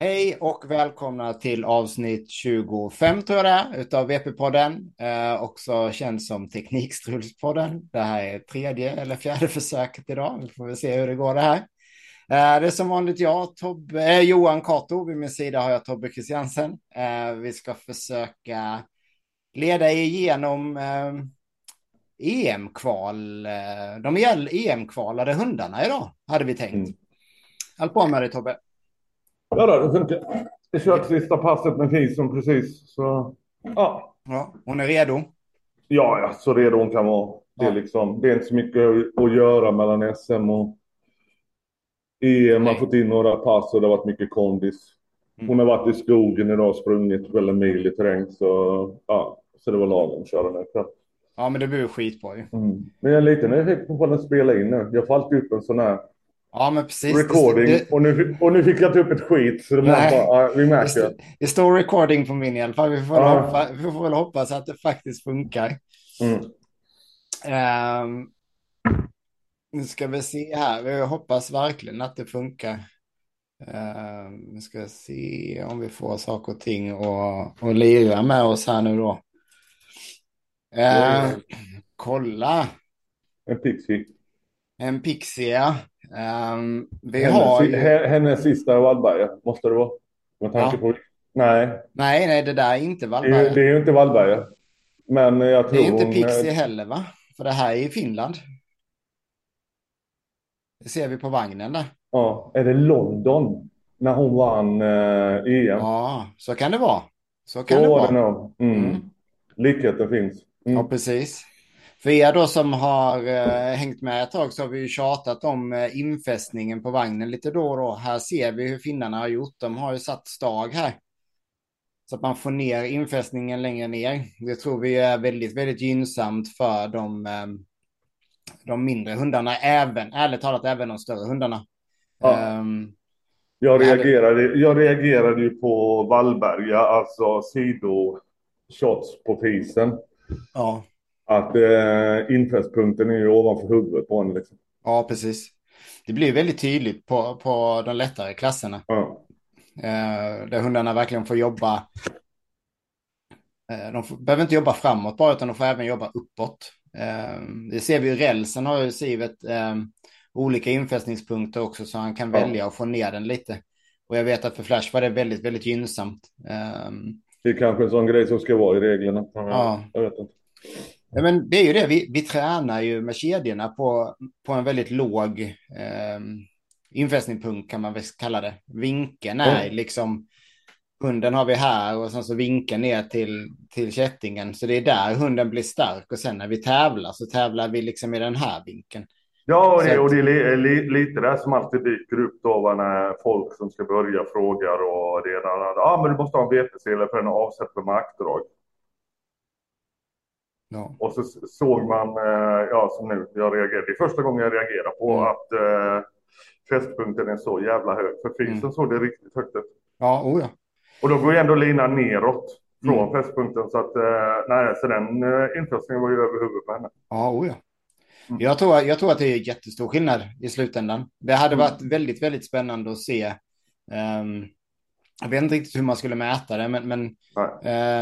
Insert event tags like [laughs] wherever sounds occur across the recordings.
Hej och välkomna till avsnitt 25 tror jag det är, utav VP-podden. Eh, också känd som Teknikstrulspodden. Det här är tredje eller fjärde försöket idag. Vi får väl se hur det går det här. Eh, det är som vanligt jag, Tobbe, eh, Johan Kato. Vid min sida har jag Tobbe Christiansen. Eh, vi ska försöka leda igenom eh, EM-kval. Eh, de EM-kvalade hundarna idag, hade vi tänkt. Mm. Allt bra med dig Tobbe? Ja, då, det funkar. Jag kört sista passet med Fisen precis. Så, ja. ja. Hon är redo? Ja, ja, så redo hon kan vara. Det är, liksom, det är inte så mycket att göra mellan SM och EM. Man har fått in några pass och det har varit mycket kondis. Mm. Hon har varit i skogen idag och sprungit väl en mil i terräng. Så, ja, så det var lagom att köra nu. Ja, men det blir skitbra ju. Mm. Men jag är lite nyfiken på vad den spelar in nu. Jag får alltid upp en sån här Ja, men precis. Recording. Det, och, nu, och nu fick jag upp ett skit. Så det bara, ja, vi märker. Det, det, står recording på min i alla fall. Vi får, ja. hoppa, vi får väl hoppas att det faktiskt funkar. Mm. Um, nu ska vi se här. Vi hoppas verkligen att det funkar. Uh, nu ska vi se om vi får saker och ting att lira med oss här nu då. Uh, kolla. En pixie. En pixie, ja. Um, vi hennes, har ju... hennes sista Wallberga måste det vara. Med tanke ja. på... Nej. Nej, nej, det där är inte Wallberga. Det, det är ju inte Wallberga. Men jag tror Det är inte Pixie hon... heller, va? För det här är i Finland. Det ser vi på vagnen där. Ja, är det London? När hon vann eh, EM? Ja, så kan det vara. Så kan så det vara. Det. Mm. Mm. Likheten finns. Mm. Ja, precis. För er då som har eh, hängt med ett tag så har vi ju tjatat om eh, infästningen på vagnen lite då och då. Här ser vi hur finnarna har gjort. De har ju satt stag här. Så att man får ner infästningen längre ner. Det tror vi är väldigt, väldigt gynnsamt för de, eh, de mindre hundarna. Även, ärligt talat, även de större hundarna. Ja. Um, jag, reagerade, jag reagerade ju på Vallberga, alltså sidoshots på fisen. Ja att eh, infästpunkten är ju ovanför huvudet på en. Liksom. Ja, precis. Det blir väldigt tydligt på, på de lättare klasserna. Ja. Eh, där hundarna verkligen får jobba. Eh, de får, behöver inte jobba framåt bara, utan de får även jobba uppåt. Eh, det ser vi ju rälsen har ju Sivet eh, olika infästningspunkter också, så han kan ja. välja att få ner den lite. Och jag vet att för Flash var det väldigt, väldigt gynnsamt. Eh, det är kanske en sån grej som ska vara i reglerna. Ja. Jag vet inte. Ja, men det är ju det, vi, vi tränar ju med kedjorna på, på en väldigt låg eh, infästningspunkt kan man väl kalla det. Vinkeln är mm. liksom, hunden har vi här och sen så vinkeln ner till, till kättingen. Så det är där hunden blir stark och sen när vi tävlar så tävlar vi liksom i den här vinkeln. Ja, och det, och det är li, lite det som alltid dyker upp då när folk som ska börja frågar och det ena Ja, men du måste ha en VP-sele för den är avsedd för markdrag. Ja. Och så såg man, eh, ja som nu, jag reagerade, det är första gången jag reagerar på mm. att eh, fästpunkten är så jävla hög. För fisen mm. såg det riktigt högt ut. Ja, oh ja. Och då går ju ändå linan neråt från mm. fästpunkten. Så att, eh, nej, så den eh, infästningen var ju över huvudet på henne. Ja, oh ja. Mm. Jag, tror, jag tror att det är jättestor skillnad i slutändan. Det hade mm. varit väldigt, väldigt spännande att se um, jag vet inte riktigt hur man skulle mäta det, men, men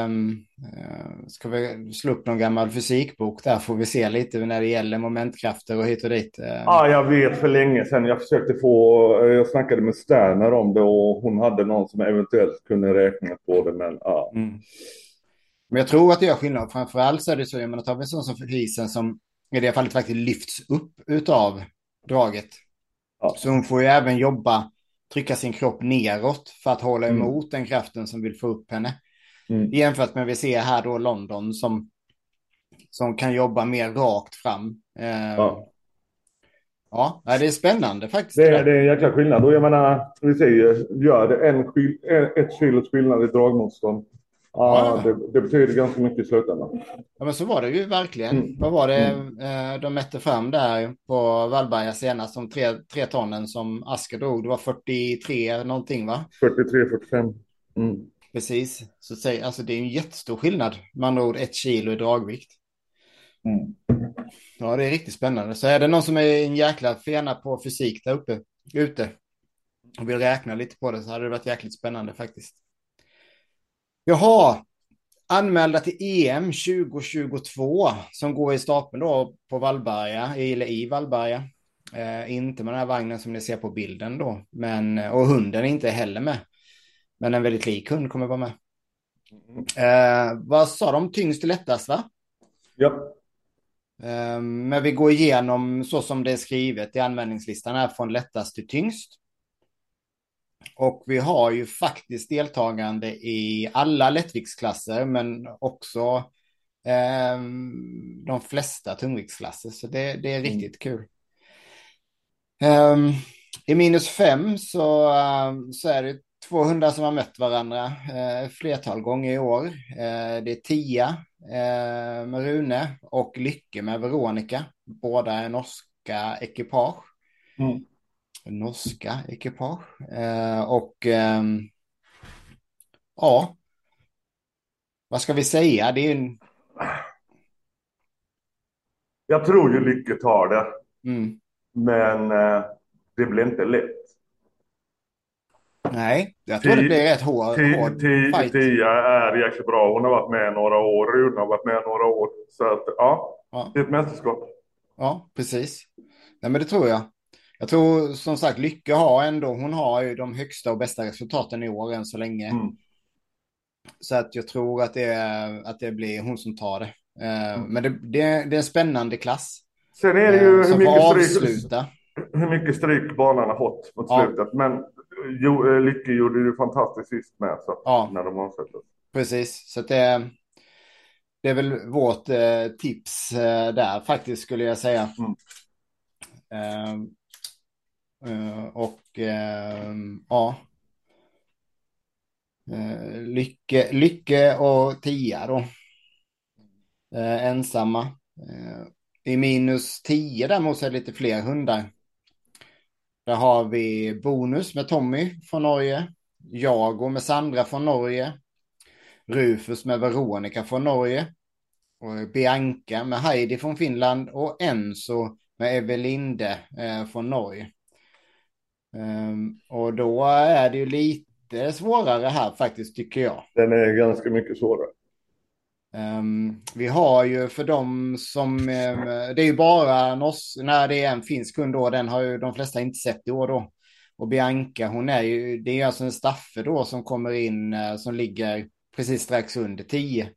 um, ska vi slå upp någon gammal fysikbok där får vi se lite när det gäller momentkrafter och hit och dit. Uh. Ja, jag vet för länge sedan. Jag försökte få, jag snackade med Sterner om det och hon hade någon som eventuellt kunde räkna på det, men ja. Mm. Men jag tror att det gör skillnad. Framförallt så är det så, jag menar, tar vi en sån som Friesen som i det fallet faktiskt lyfts upp utav draget. Ja. Så hon får ju även jobba trycka sin kropp neråt för att hålla mm. emot den kraften som vill få upp henne. Mm. Jämfört med vi ser här då London som, som kan jobba mer rakt fram. Eh, ja. Ja, det är spännande faktiskt. Det är, det är en jäkla skillnad. Och jag menar, vi säger, gör det en, ett kilos skillnad i dragmotstånd Ja, det, det, betyder ganska mycket i slutändan. Ja, men så var det ju verkligen. Mm. Vad var det mm. Eh, de mätte fram där på Vallberga senast, de tre, tre tonnen som Asker drog? Det var 43 någonting, va? 43, 45. Mm. Precis. Så säg, alltså det är en jättestor skillnad. Man andra ord ett kilo i dragvikt. Mm. Ja, det är riktigt spännande. Så är det någon som är en jäkla fena på fysik där uppe, ute, och vill räkna lite på det så hade det varit jäkligt spännande faktiskt. Jaha, anmälda till EM 2022 som går i stapeln då på Vallberga, eller i Vallberga. Eh, inte med den här vagnen som ni ser på bilden då, men, och hunden är inte heller med. Men en väldigt lik hund kommer vara med. Eh, vad sa de? Tyngst till lättast va? Ja. Eh, men vi går igenom så som det är skrivet i användningslistan här från lättast till tyngst. Och vi har ju faktiskt deltagande i alla lättviktsklasser men också eh, de flesta tungviktsklasser. Så det, det är mm. riktigt kul. Um, I minus fem så, um, så är det två hundar som har mött varandra uh, flertal gånger i år. Uh, det är Tia uh, med Rune och Lycke med Veronica. Båda är norska ekipage. Mm. Norska ekipage. och um, ja, vad ska vi säga? Det är en... Jag tror ju Lycke tar det. Mm. Men eh, det blir inte lätt. Nej, jag tror det blir rätt hård, hård fight. Tia är jäkligt bra. Hon har varit med några år. Rune har varit med några år. Så att, ja, ja. det är ett mästerskap. Ja, precis. Nej, men det tror jag. Jag tror som sagt Lycke har ändå, hon har ju de högsta och bästa resultaten i år än så länge. Mm. Så att jag tror att det, att det blir hon som tar det. Eh, mm. Men det, det, det är en spännande klass. Sen är det ju eh, hur mycket, stryk, hur mycket stryk banan har fått mot ja. slutet. Men jo, eh, Lycke gjorde ju fantastiskt sist med så, ja. när de avslutas. Precis, så det, det är väl vårt eh, tips eh, där faktiskt skulle jag säga. Mm. Eh Eh, och ehm, ja. Eh, Lycke, Lycke och Tia då. Eh, ensamma. I minus 10 däremot är det lite fler hundar. Där har vi Bonus med Tommy från Norge. Jago med Sandra från Norge. Rufus med Veronica från Norge. Och Bianca med Heidi från Finland. Och Enzo med Evelinde eh, från Norge. Um, och då är det ju lite svårare här faktiskt tycker jag. Den är ganska mycket svårare. Um, vi har ju för dem som, um, det är ju bara Nos, när det är en finsk hund då, den har ju de flesta inte sett i år då. Och Bianca, hon är ju, det är alltså en Staffe då som kommer in, uh, som ligger precis strax under 10.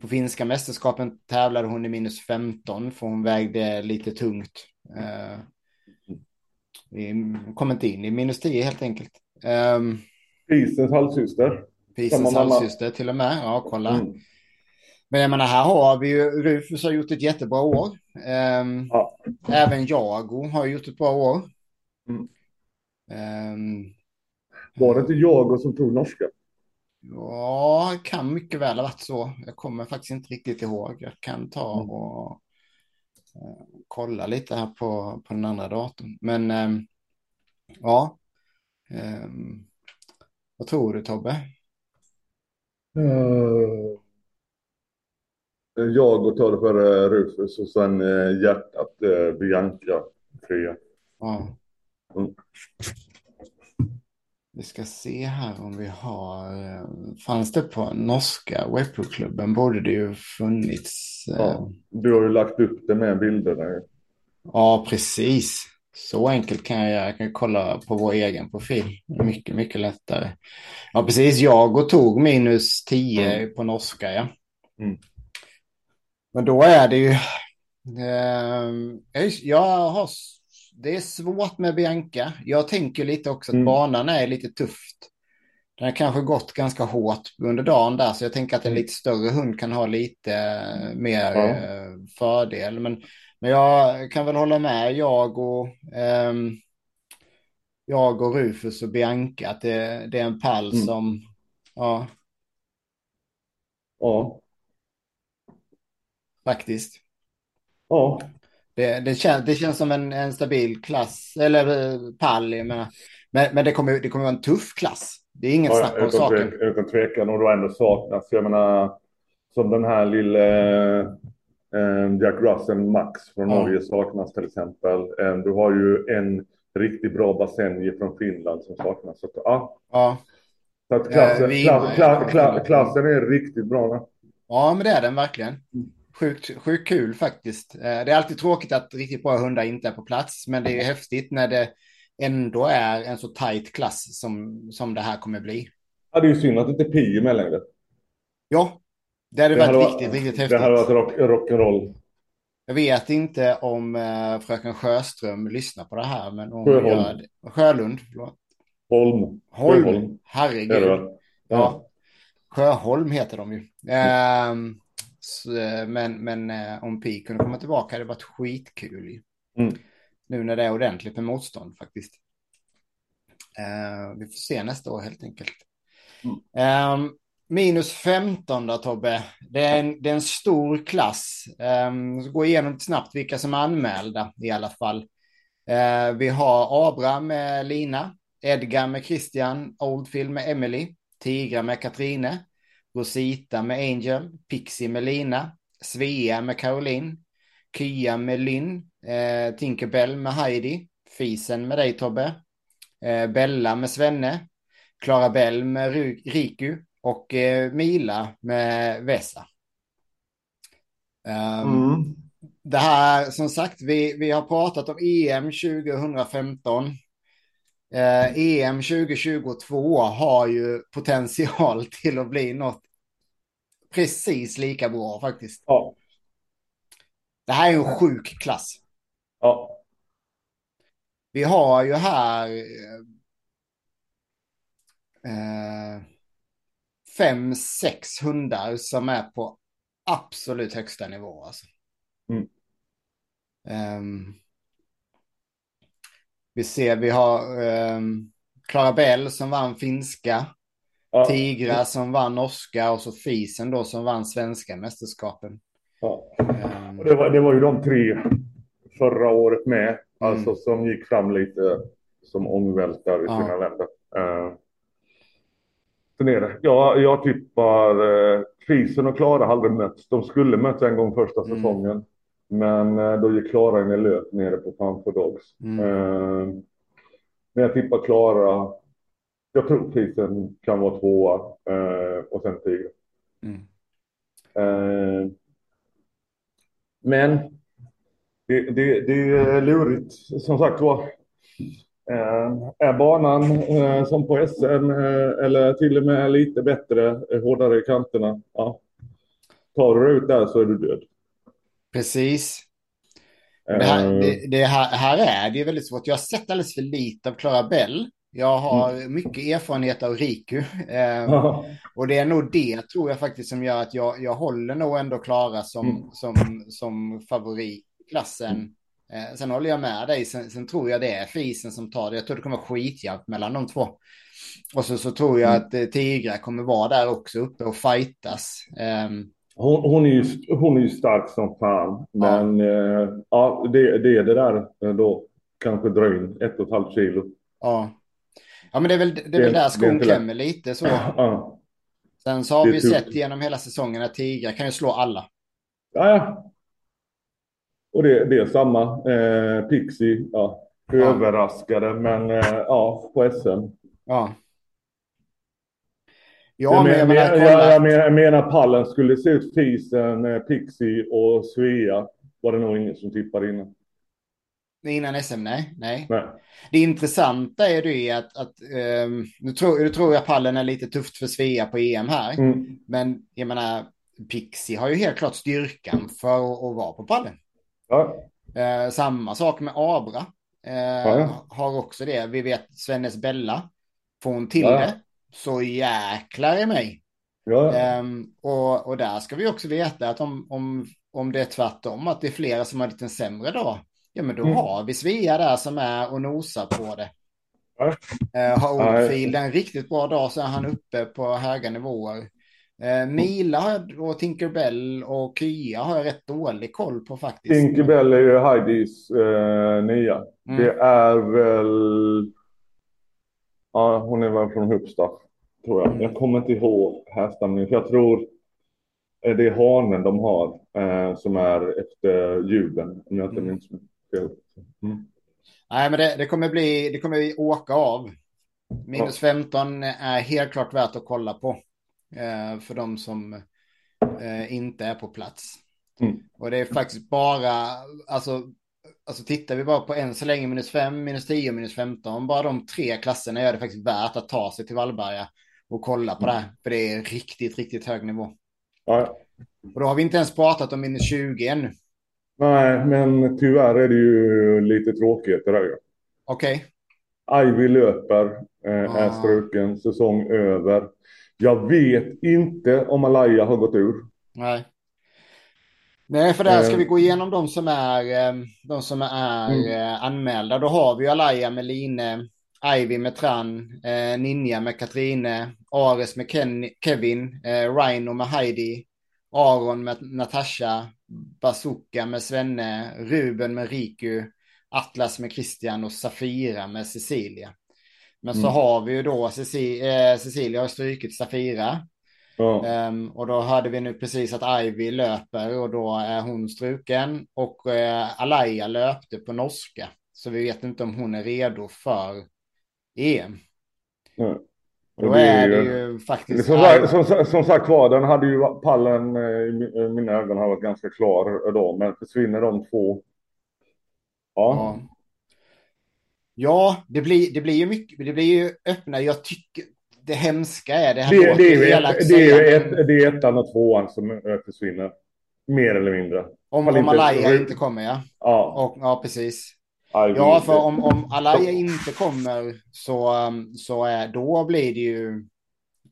På finska mästerskapen tävlade hon i minus 15 för hon vägde lite tungt. Vi kom inte in i minus 10 helt enkelt. Um, Pisens halvsyster. Pisens halvsyster till och med, ja kolla. Mm. Men jag menar, här har vi ju, Rufus har gjort ett jättebra år. Um, ja. Även Jago har gjort ett bra år. Mm. Um, var det inte Jago som tog norska? Ja, kan mycket väl ha varit så. Jag kommer faktiskt inte riktigt ihåg. Jag kan ta mm. och kolla lite här på, på den andra datorn. Men um, ja, vad tror du Tobbe? Uh, jag och det för Rufus och sen eh, hjärtat eh, Bianca trea. Ja. Mm. Vi ska se här om vi har, eh, fanns det på norska webbklubben borde det ju funnits. Ja, du har ju lagt upp det med bilderna. Ja, precis. Så enkelt kan jag göra. Jag kan kolla på vår egen profil. Mycket, mycket lättare. Ja, precis. Jag och tog minus 10 mm. på norska, ja. Mm. Men då är det ju... Eh, jag har, det är svårt med Bianca. Jag tänker lite också att mm. banan är lite tufft. Den har kanske gått ganska hårt under dagen där, så jag tänker att en mm. lite större hund kan ha lite eh, mer eh, fördel. Men, men jag kan väl hålla med, jag och, eh, jag och Rufus och Bianca, att det, det är en pall mm. som, ja. Ja, Faktiskt. Ja. Det, det, kän, det känns som en, en stabil klass, eller eh, pall, jag menar. Men, men det, kommer, det kommer vara en tuff klass. Det är inget ja, snack om saken. Utan tvekan, och då ändå saknas. Jag menar, som den här lille eh, Jack Russell Max från ja. Norge saknas till exempel. Eh, du har ju en riktigt bra bassänger från Finland som saknas. Så, att, ja. Ja. Så att klassen, klass, klass, klass, klassen är riktigt bra. nu. ja, men det är den verkligen. Sjukt, sjukt kul faktiskt. Eh, Det är alltid tråkigt att riktigt bra hundar inte är på plats, men det är ju häftigt när det ändå är en så tajt klass som, som det här kommer bli. Ja, det är ju synd att inte Pi är med längre. Ja, det hade Det varit hade riktigt, varit- riktigt Det häftigt. hade varit rock, rock'n'roll. Jag vet inte om eh, fröken Sjöström lyssnar på det här, men om Sjöholm. gör det. Sjölund, förlåt. Holm. Holm, Sjöholm. Det herregud. väl? Ja, Sjöholm heter de ju. Så, men men eh, om Pi kunde komma tillbaka hade det varit skitkul. Mm. Nu när det är ordentligt med motstånd faktiskt. Eh, vi får se nästa år helt enkelt. Ehm, minus 15 då Tobbe. Det är en, det är en stor klass. Um, så gå igenom snabbt vilka som är anmälda i alla fall. Eh, vi har Abra med Lina, Edgar med Christian, Oldfield med Emily, Tigra med Katrine, Rosita med Angel, Pixie med Lina, Svea med Caroline, Kya med Lynn, eh, Tinkerbell med Heidi, Fisen med dig Tobbe, eh, Bella med Svenne, Clara Bell med Ru- Riku och eh, Mila med Vesa. Ehm, Mm. det här, som sagt, vi, vi har pratat om EM 2015. Eh, EM 2022 har ju potential [laughs] till att bli något precis lika bra faktiskt. Ja. Det här är en sjuk klass. Ja. Vi har ju här eh, fem, sex hundar som är på absolut högsta nivå. Alltså. Mm. Ehm, vi ser, vi har Clara Bell som vann finska, Ja. Tigra som vann norska och så Fisen då som vann svenska mästerskapen. Ja. Ehm, Och det, var, det var ju de tre förra året med. Mm. Alltså som gick fram lite som ångvältar i Ja. sina länder. Uh, sen är det. Jag, jag tippar uh, Krisen och Klara aldrig mötts. De skulle mötts en gång första Mm. säsongen. Men uh, då gick Klara in i löp nere på Pamper Dogs. Mm. Eh, men jag tippar Klara. Jag tror Krisen kan vara tvåa. eh, och sen Tiger. mm. Eh, men det, det, det är lurigt som sagt var. Eh, är banan eh, som på SM eh, eller till och med lite bättre, eh, hårdare i kanterna. Ja. Tar du ut där så är du död. Precis. Det här, Eh, det, det här, här är det ju väldigt svårt. Jag har sett alldeles för lite av Clara Bell. Jag har mycket erfarenhet av Riku. Eh, och det är nog det tror jag faktiskt som gör att jag, jag håller nog ändå Klara som, Mm. som, som favorit i klassen. Eh, sen håller jag med dig. Sen, sen tror jag det är Fisen som tar det. Jag tror det kommer vara skitjämnt mellan de två. Och så, så tror jag Mm. att eh, Tigra kommer vara där också uppe och fightas. Ehm, hon, hon, är ju, hon är ju stark som fan. Men eh, ja, det, det är det där eh, då. Kanske dra in ett och ett halvt kilo. ja. ja, men det är väl, det är Det- väl där skon klämmer lite så. Ja, Sen så har vi tufft. sett genom hela säsongen att Tigra kan ju slå alla. ja. ja. Och det, det är samma. Eh, Pixie, ja. Överraskade, men eh, ja, på SM. Ja. Ja, men jag men, menar, jag, jag, menar, jag menar pallen skulle se ut Fisen, eh, Pixie och Svea. Var det nog ingen som tippade innan. Innan SM, nej. nej. Nej. Det intressanta är det att, att um, nu, tror, nu tror jag pallen är lite tufft för Svea på EM här. Mm. Men jag menar, Pixie har ju helt klart styrkan för att, att vara på pallen. Ja. Eh, samma sak med Abra. Eh, Ja. Har också det. Vi vet Svennes Bella. Får hon till Ja. det. Så jäklar i mig. Ja. Ehm, och, och där ska vi också veta att om, om, om det är tvärtom, att det är flera som har en lite sämre dag, ja men då Mm. har vi Svea där som är och nosar på det. Ja. Uh, har. Oldfield en riktigt bra dag så är han uppe på höga nivåer. Eh, Mila och Tinkerbell och Kya har jag rätt dålig koll på faktiskt. Tinkerbell är ju Heidis eh, nia. Mm. Det är väl... Ja, hon är väl från Hupsta, tror jag. Mm. Jag kommer inte ihåg härstamningen, för jag tror eh, det är hanen de har eh, som är efter ljuden, om jag inte Mm. minns fel. Mm. Nej, men det, det, kommer bli, det kommer åka av. Minus ja. 15 är helt klart värt att kolla på. Eh, för de som eh, inte är på plats. Mm. Och det är faktiskt bara, alltså, alltså tittar vi bara på än så länge minus 5, minus 10 och minus 15. Bara de tre klasserna gör det faktiskt värt att ta sig till Vallberga och kolla på det här. För det är riktigt, riktigt hög nivå. Ja. Och då har vi inte ens pratat om minus 20 ännu. Nej, men tyvärr är det ju lite tråkigheter där ju. Okej. Okay. Ivy löper, eh, ah. är struken, säsong över. Jag vet inte om Alaya har gått ur. Nej. Nej, för där ska vi eh. gå igenom de som är, eh, de som är mm. Eh, anmälda. Då har vi Alaya med Line, Ivy med Tran, Ninja med Katrine, Ares med Ken, Kevin, Rhino med Heidi, Aron med Natasha, Bazooka med Svenne, Ruben med Riku, Atlas med Christian och Safira med Cecilia. Men mm. så har vi ju då Cecilia, Cecilia har strykit Safira. Ja. Um, och då hörde vi nu precis att Ivy löper och då är hon struken. Och uh, Alaya löpte på norska. Så vi vet inte om hon är redo för EM. Ja. Då det är, det ju faktiskt... Som, som, som sagt var, den hade ju pallen eh, i mina ögon har varit ganska klar då. Men försvinner de två. Ja. ja. Ja, det blir, det blir ju mycket, det blir ju öppna. Jag tycker, det hemska är det här det, det, är ett, det, är ett, det är ettan och tvåan som eh, försvinner. Mer eller mindre. Om, om Alaya inte kommer ja. Ja. Och, ja, precis. Ja, för om, om Alaya inte kommer så, um, så är, då blir det ju...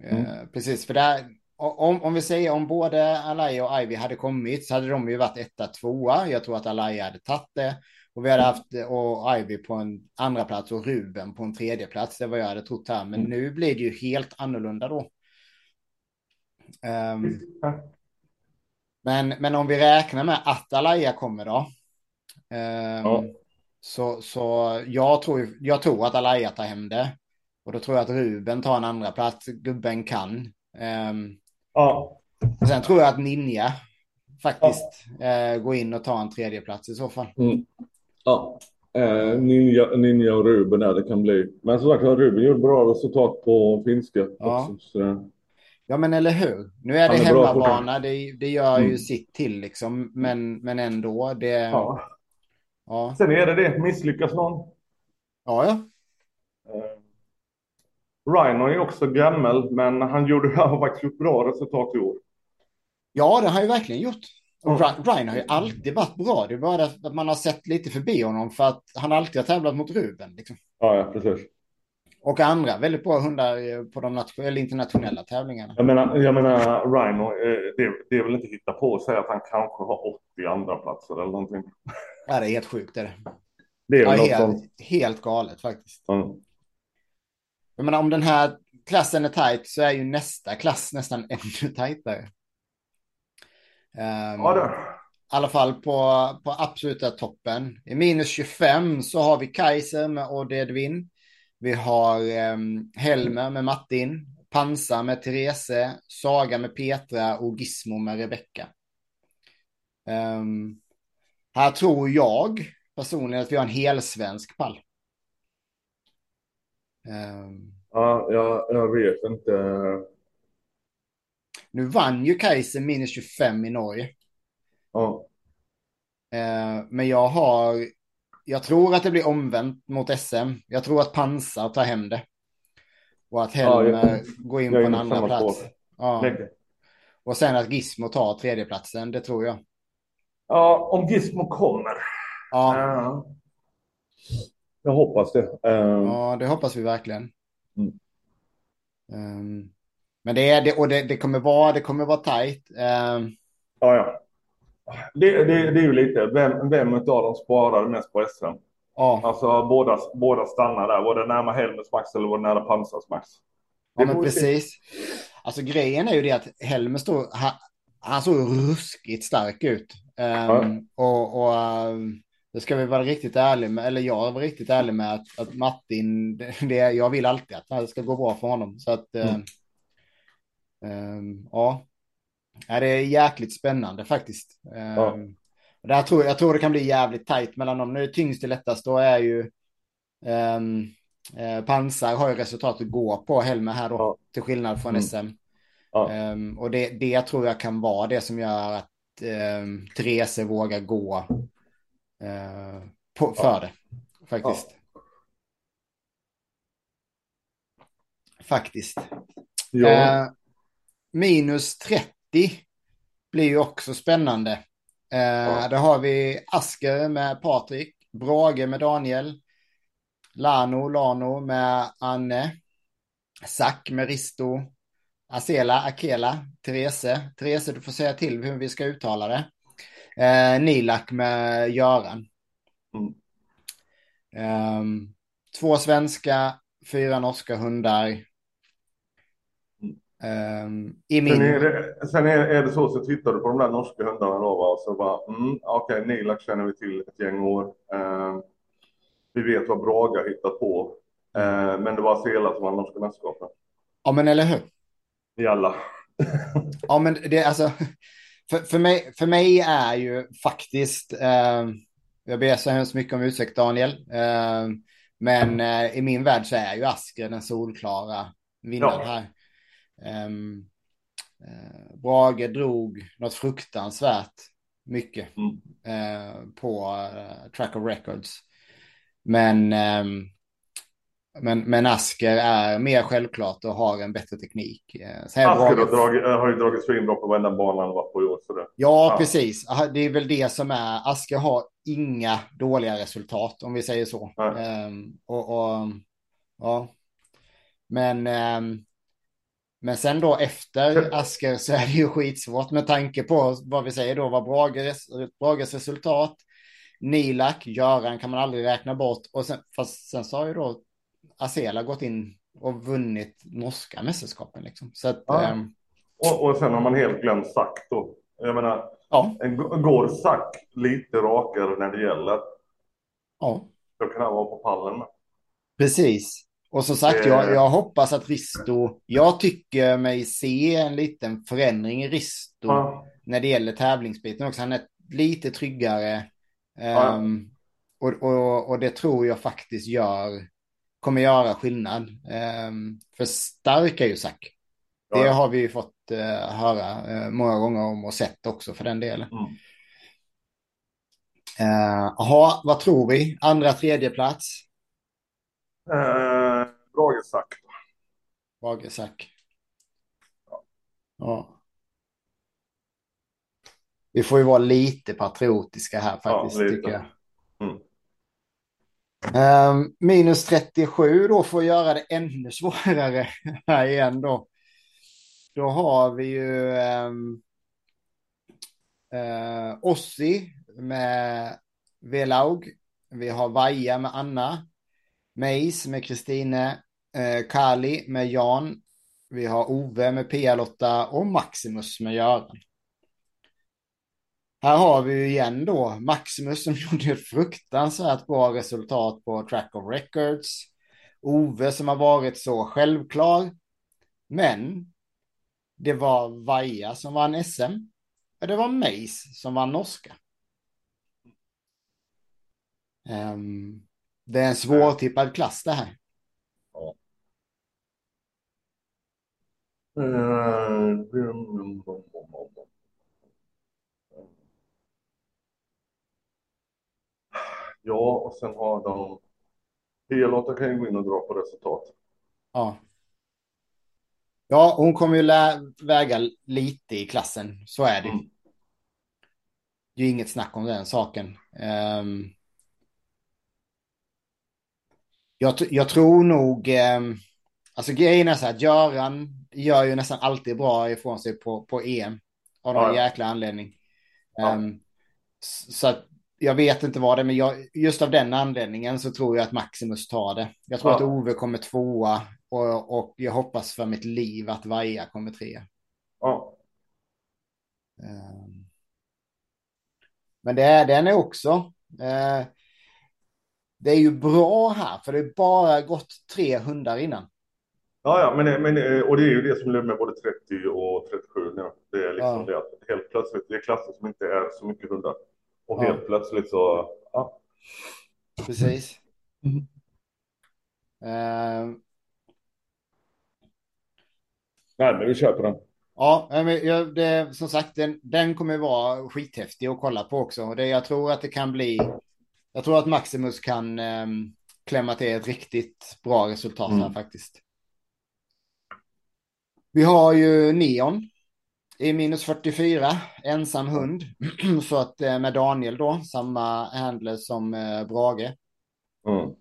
Eh, mm. precis, för där... Om, om vi säger om både Alaya och Ivy hade kommit så hade de ju varit etta, tvåa. Jag tror att Alaya hade tagit det. Och vi hade haft och Ivy på en andra plats och Ruben på en tredje plats. Det var jag hade trott här. Men mm. nu blir det ju helt annorlunda då. Um, men, men om vi räknar med att Alaya kommer då. Um, ja. Så, så jag, tror, jag tror att Alaya tar hem det. Och då tror jag att Ruben tar en andra plats. Gubben kan. Um, ja. Sen tror jag att Ninja faktiskt ja. uh, går in och tar en tredje plats i så fall. Mm. Ja, eh, Ninja, Ninja och Ruben där det kan bli. Men som sagt Ruben gjorde bra resultat på finska ja. också. Så. Ja men eller hur. Nu är det är hemmabana, det, det gör mm. ju sitt till liksom. Men, men ändå. Det... Ja. ja. Sen är det det, misslyckas någon. Ja ja. Eh, Rhino är också gammal men han gjorde [laughs] har faktiskt gjort bra resultat i år. Ja det har han ju verkligen gjort. Och Ryan har ju alltid varit bra. Det är bara att man har sett lite förbi honom för att han alltid har tävlat mot Ruben. Liksom. Ja, ja, precis. Och andra väldigt bra hundar på de eller internationella tävlingarna. Jag menar, jag menar Rhino, eh, det, det är väl inte hitta på att säga att han kanske har 80 andra platser eller någonting. Ja, det är helt sjukt. Är det. det är ja, helt, som... helt galet faktiskt. Mm. Jag menar, om den här klassen är tajt så är ju nästa klass nästan [laughs] ännu tajtare. Um, ja, det. I alla fall på, på absoluta toppen. I minus 25 så har vi Kaiser med Odd Edvin. Vi har um, Helmer med Martin. Pansar med Therese. Saga med Petra och Gizmo med Rebecka. Um, här tror jag personligen att vi har en helsvensk pall. Um, ja, jag, jag vet inte. Nu vann ju Kaiser minus 25 i Norge. Eh, men jag har, jag tror att det blir omvänt mot SM. Jag tror att Pansar tar hem det. Och att Helmer ja, jag, går in på en andra plats. Ja. Och sen att Gizmo tar tredjeplatsen, det tror jag. Ja, om Gizmo kommer. Ja. Uh, jag hoppas det. Uh, ja, det hoppas vi verkligen. Mm. Um, men det, är, det, och det, det, kommer vara, det kommer vara tajt. Uh... Ja, ja. Det, det, det är ju lite, vem, vem av dem sparade mest på SM? Ja. Alltså båda, båda stannar där. Var det närmare Helmets max eller var det nära Pansars max? Ja, men precis. Alltså grejen är ju det att Helmer står, han, han såg ruskigt stark ut. Um, ja. Och, och um, det ska vi vara riktigt ärliga med, eller jag var riktigt ärlig med att, att Martin, det, jag vill alltid att det ska gå bra för honom. Så att, mm. Um, ja. det är jäkligt spännande faktiskt. Ja. Där tror, jag tror det kan bli jävligt tajt mellan dem. Nu är tyngst till lättast, då är ju um, eh, Pansar har ju resultatet att gå på Helmer här då, ja. till skillnad från mm. SM. Ja. Um, och det, det tror jag kan vara det som gör att um, Therese vågar gå uh, på, för ja. det, faktiskt. Faktiskt. Ja. Uh, minus 30 blir ju också spännande. Uh, ja. Där har vi Asker med Patrik, Brage med Daniel, Lano, Lano med Anne, Zack med Risto, Asela, Akela, Therese. Therese, du får säga till hur vi ska uttala det. Eh, Nilak med Göran. Mm. Um, två svenska, fyra norska hundar. Um, i min... Sen, är det, sen är, är det så, så tittar du på de där norska hundarna då, va? och så bara, mm, okej, okay, Nilak känner vi till ett gäng år. Um, vi vet vad Braga hittat på. Uh, men det var Sela som var norska mästerskapen. Ja, men eller hur? Jalla. ja, men det alltså. För, för, mig, för mig är ju faktiskt. Eh, jag ber så hemskt mycket om ursäkt Daniel. Men eh, i min värld så är ju Asker den solklara vinnaren ja. här. Um, uh, Brage drog något fruktansvärt mycket mm. uh, på uh, Track of Records. Men um, men, men Asker är mer självklart och har en bättre teknik. Eh, Asker har, dragit, eh, har ju dragit svinbra på varenda bana han varit på i år. Ja, ja, precis. Det är väl det som är. Asker har inga dåliga resultat om vi säger så. Um, och, och, ja. Men, men sen då efter Asker så är det ju skitsvårt med tanke på vad vi säger då var Brages, Brages resultat. Nilak, Göran kan man aldrig räkna bort. Och sen, fast sen sa ju då Asela gått in och vunnit norska mästerskapen. Liksom. Så att, ja. ähm... och, och sen har man helt glömt Sack då. Jag menar, ja. en, går Sack lite rakare när det gäller. Ja. Då kan han vara på pallen. Precis. Och som sagt, jag, eh. jag hoppas att Risto, jag tycker mig se en liten förändring i Risto ja. när det gäller tävlingsbiten också. Han är lite tryggare. Ja. Um, och, och, och det tror jag faktiskt gör kommer göra skillnad. Um, för stark är ju Zack. Det ja. har vi ju fått uh, höra uh, många gånger om och sett också för den delen. Mm. Jaha, uh, vad tror vi? Andra, tredje plats? Uh, Bragesack. Bragesack. Ja. ja. Vi får ju vara lite patriotiska här faktiskt, ja, tycker jag. Mm. Um, minus 37 då får göra det ännu svårare [laughs] här igen då. Då har vi ju um, uh, Ossi med Velaug. Vi har Vaja med Anna. Meis med Kristine eh, Kali med Jan. Vi har Ove med Pia-Lotta och Maximus med Göran. Här har vi ju igen då Maximus som [laughs] gjorde ett fruktansvärt bra resultat på Track of Records. Ove som har varit så självklar. Men det var Vaja som vann SM. Och det var Mace som vann norska. Um, det är en svårtippad klass det här. Ja. Mm. Ja, och sen har de... Pia-Lotta kan ju gå in och dra på resultat. Ja. Ja, hon kommer ju väga lite i klassen. Så är det. Mm. Det är ju inget snack om den saken. Um, jag, jag, tror nog... Um, alltså grejen är så att Göran gör ju nästan alltid bra ifrån sig på, på EM. Av någon ja. jäkla anledning. Ja. Um, så att jag vet inte vad det är, men jag, just av den anledningen så tror jag att Maximus tar det. Jag tror ja. att Ove kommer tvåa och, och jag hoppas för mitt liv att Vaja kommer trea. Ja. Um, men det är, den är också. Uh, det är ju bra här, för det är bara gått tre hundar innan. Ja, ja, men, men, och det är ju det som är med både 30 och 37 nu. Det är liksom ja. det att helt plötsligt, det är klasser som inte är så mycket hundar. Och helt plötsligt så, ja. Precis. Mm. Uh... Nej, men vi kör på den. Ja, men det, som sagt, den, den kommer vara skithäftig att kolla på också. Det, jag tror att det kan bli... Jag tror att Maximus kan um, klämma till ett riktigt bra resultat mm. här faktiskt. Vi har ju Neon i minus 44, ensam hund. [clears throat] Så att eh, med Daniel då, samma handler som eh, Brage. Mm.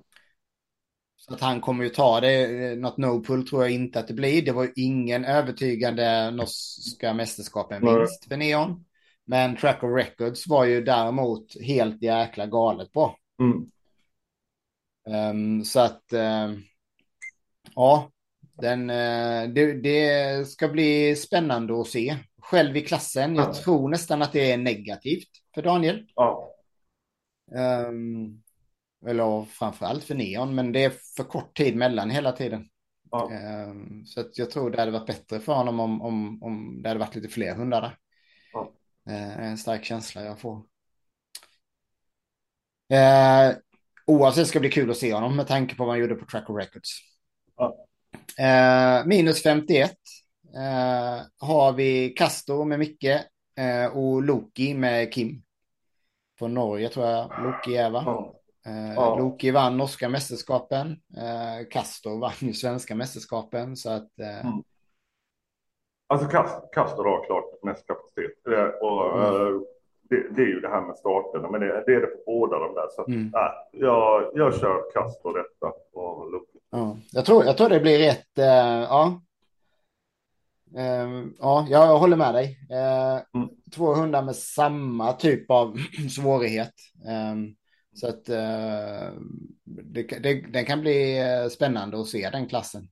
Så att han kommer ju ta det. Något no-pull tror jag inte att det blir. Det var ingen övertygande norska mästerskapen vinst för Neon. Men Track of Records var ju däremot helt jäkla galet på. Mm. Um, så att, uh, ja, den, uh, det, det, ska bli spännande att se. Själv i klassen, jag tror nästan att det är negativt för Daniel. Ja. Um, eller framförallt för Neon, men det är för kort tid mellan hela tiden. Ja. Um, så jag tror det hade varit bättre för honom om, om, om det hade varit lite fler hundar där. Ja. Uh, en stark känsla jag får. Uh, oavsett ska det bli kul att se honom med tanke på vad han gjorde på Track of Records. Ja. Uh, minus 51 uh, har vi Castor med Micke uh, och Loki med Kim. Från Norge tror jag Loki är va? Ja. Ja. Loki vann norska mästerskapen. Castor vann ju svenska mästerskapen. Så att, mm. Alltså Castor har klart mest kapacitet. Och, mm det, det, är ju det här med starterna, men det, det är det på båda de där. Så mm. nej, jag, jag kör och detta på luckan. Ja, jag, tror, jag tror det blir rätt, eh, ja. Eh, ja, jag håller med dig. Eh, mm. Två hundar med samma typ av [clears throat] svårighet. Ehm, så att det, det, den kan bli spännande att se den klassen.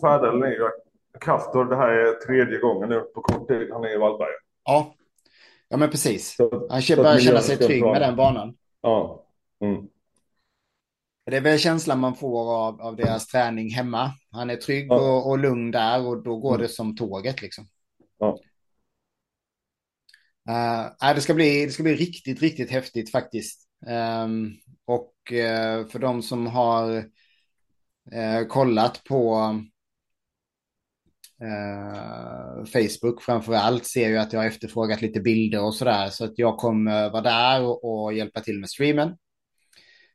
Fördelen är ju att Castor, det här är tredje gången nu på kort tid han är i Vallberga. Ja, Ja, men precis. Så, han börjar känna sig trygg med den banan. Ja. Mm. Det är väl känslan man får av, av deras träning hemma. Han är trygg ja. och, och lugn där och då går mm. det som tåget liksom. Ja. Uh, det, ska bli, det ska bli riktigt, riktigt häftigt faktiskt. Um, och uh, för de som har uh, kollat på eh, Facebook framför allt ser ju att jag har efterfrågat lite bilder och sådär. Så att jag kommer vara där och, och hjälpa till med streamen.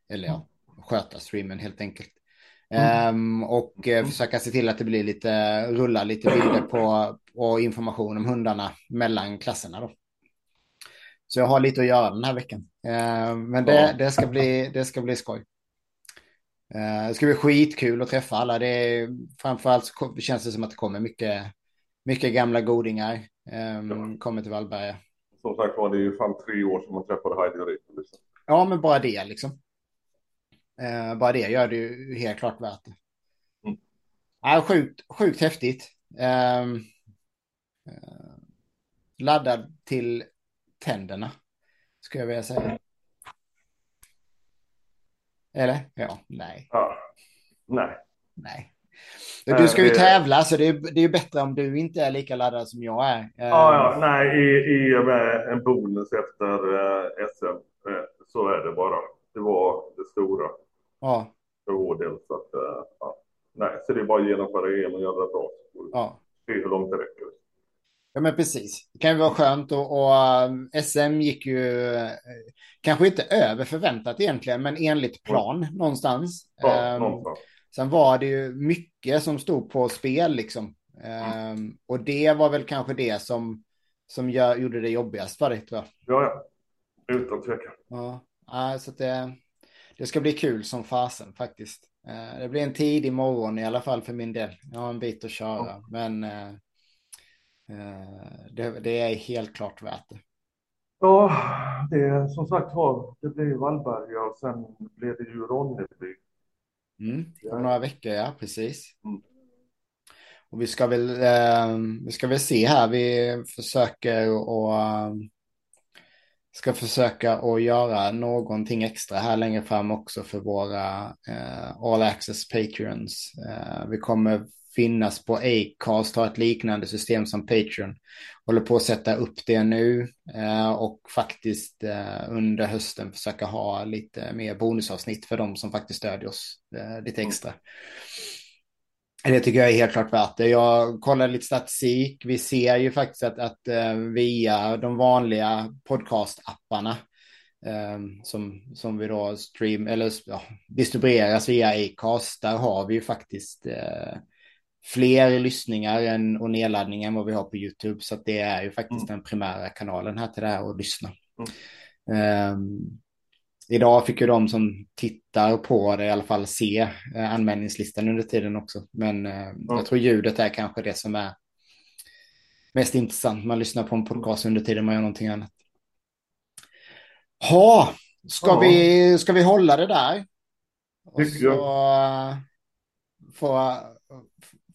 Eller ja, sköta streamen helt enkelt. Mm. Um, och uh, försöka se till att det blir lite, rulla lite bilder på och information om hundarna mellan klasserna då. Så jag har lite att göra den här veckan. Uh, men det, det, ska bli, det ska bli skoj. Uh, det ska bli skitkul att träffa alla. Det är, framförallt så känns det som att det kommer mycket, mycket gamla godingar. Um, ja. Kommer till Vallberga. Som sagt var, det är ju fan tre år sedan man träffade Heidi och Rita. Liksom. Ja, men bara det liksom. Uh, bara det gör det ju helt klart värt det. Mm. Ja, sjukt, sjukt häftigt. Um, uh, laddad till tänderna, skulle jag vilja säga. Eller? Ja, nej. Ja. Nej. Nej. Du ska ju tävla, så det är, det är bättre om du inte är lika laddad som jag är. Ja, ja eh, nej, i, i och med en bonus efter eh, SM uh, så är det bara. Det var det stora. Ja. För vår del. Så att, uh, ja. Nej, så det är bara att genomföra EM och göra det bra. Ja. Se hur långt det räcker. Ja men precis. Det kan ju vara skönt och, och um, SM gick ju uh, kanske inte över förväntat egentligen, men enligt plan mm. någonstans. Ja, um, någonstans. Sen var det ju mycket som stod på spel liksom. Mm. Och det var väl kanske det som, som gör, gjorde det jobbigast för dig tror jag. Ja, ja. Utan tvekan. Ja, så det, det ska bli kul som fasen faktiskt. Uh, det blir en tidig morgon i alla fall för min del. Jag har en bit att köra, ja. men uh, Eh, det, det, är helt klart värt det. Ja, det är som sagt var, det blir Vallberga och sen blir det ju Ronneby. Mm, om några veckor, ja, precis. Mm. Och vi ska väl, eh, vi ska väl se här, vi försöker och eh, ska försöka att göra någonting extra här längre fram också för våra eh, All Access Patreons. Eh, vi kommer finnas på Acast, har ett liknande system som Patreon. Håller på att sätta upp det nu eh, och faktiskt eh, under hösten försöka ha lite mer bonusavsnitt för de som faktiskt stödjer oss eh, lite extra. Det tycker jag är helt klart värt det. Jag kollar lite statistik. Vi ser ju faktiskt att, att via de vanliga podcast-apparna som, som vi då stream eller ja, distribueras via Acast. Där har vi ju faktiskt eh, fler lyssningar än, och nedladdningar än vad vi har på YouTube. Så det är ju faktiskt mm. den primära kanalen här till det här att lyssna. Mm. Um, idag fick ju de som tittar på det i alla fall se uh, anmälningslistan under tiden också. Men uh, mm. jag tror ljudet är kanske det som är mest intressant. Man lyssnar på en podcast under tiden man gör någonting annat. Ha, ska, ja. vi, ska vi hålla det där? Och så uh, får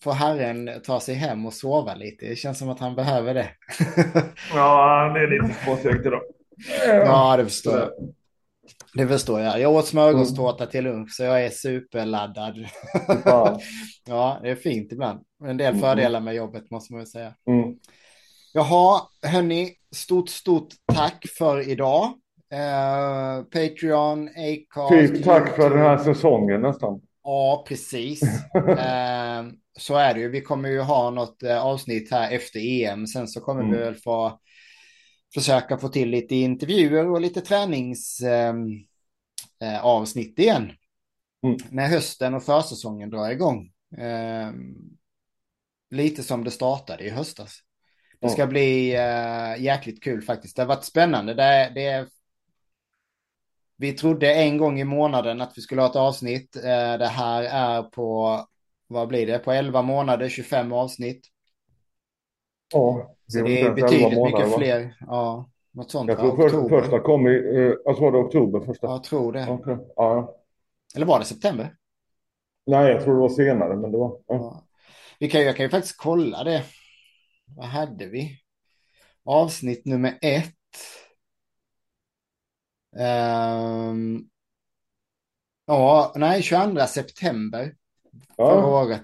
får Herren ta sig hem och sova lite. Det känns som att han behöver det. [laughs] ja, det är lite småsegt idag. Ja, det förstår jag. Det förstår jag. Jag åt smörgåstårta till lunch så jag är superladdad. [laughs] ja, det är fint ibland. En del mm. fördelar med jobbet måste man ju säga. Mm. Jaha, hörni, stort, stort tack för idag. Uh, Patreon, Acast. Typ tack för den här säsongen nästan. Ja, precis. uh, [laughs] så är det ju. Vi kommer ju ha något eh, avsnitt här efter EM. Sen så kommer mm. vi väl få försöka få till lite intervjuer och lite träningsavsnitt ehm, eh, igen. Mm. När hösten och försäsongen drar igång. Eh, lite som det startade i höstas. Det ska mm. bli eh, jäkligt kul faktiskt. Det har varit spännande. Det, det vi trodde en gång i månaden att vi skulle ha ett avsnitt. Eh, det här är på vad blir det, på 11 månader, 25 avsnitt. Ja, det, så det är betydligt månader, mycket fler. Ja, något sånt. Jag tror för, första kom i, eh, alltså var det oktober första? Jag tror det. Okay. Ja. Eller var det september? Nej, jag tror det var senare, men det var... Ja. Ja. Vi kan, jag kan ju faktiskt kolla det. Vad hade vi? Avsnitt nummer ett. Um, ja, nej, 22 september förra året.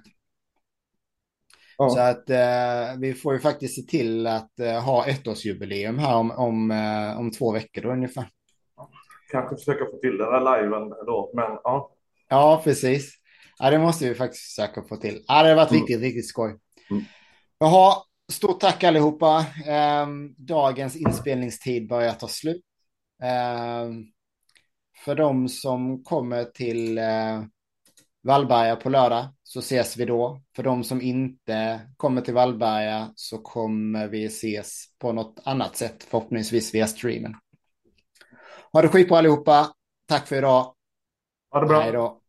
Ja. Så att eh, vi får ju faktiskt se till att eh, ha ettårsjubileum här om, om, eh, om två veckor då ungefär. Kanske försöka få till den här liven då, men ja. Ja, precis. Ja, det måste vi faktiskt försöka få till. Ja, det har varit mm. riktigt, riktigt skoj. Mm. Jaha, stort tack allihopa. Um, dagens inspelningstid börjar ta slut. Um, för de som kommer till uh, Vallberga på lördag så ses vi då. För de som inte kommer till Vallberga så kommer vi ses på något annat sätt, förhoppningsvis via streamen. Ha det skitbra allihopa. Tack för idag. Ha det bra. Hej då.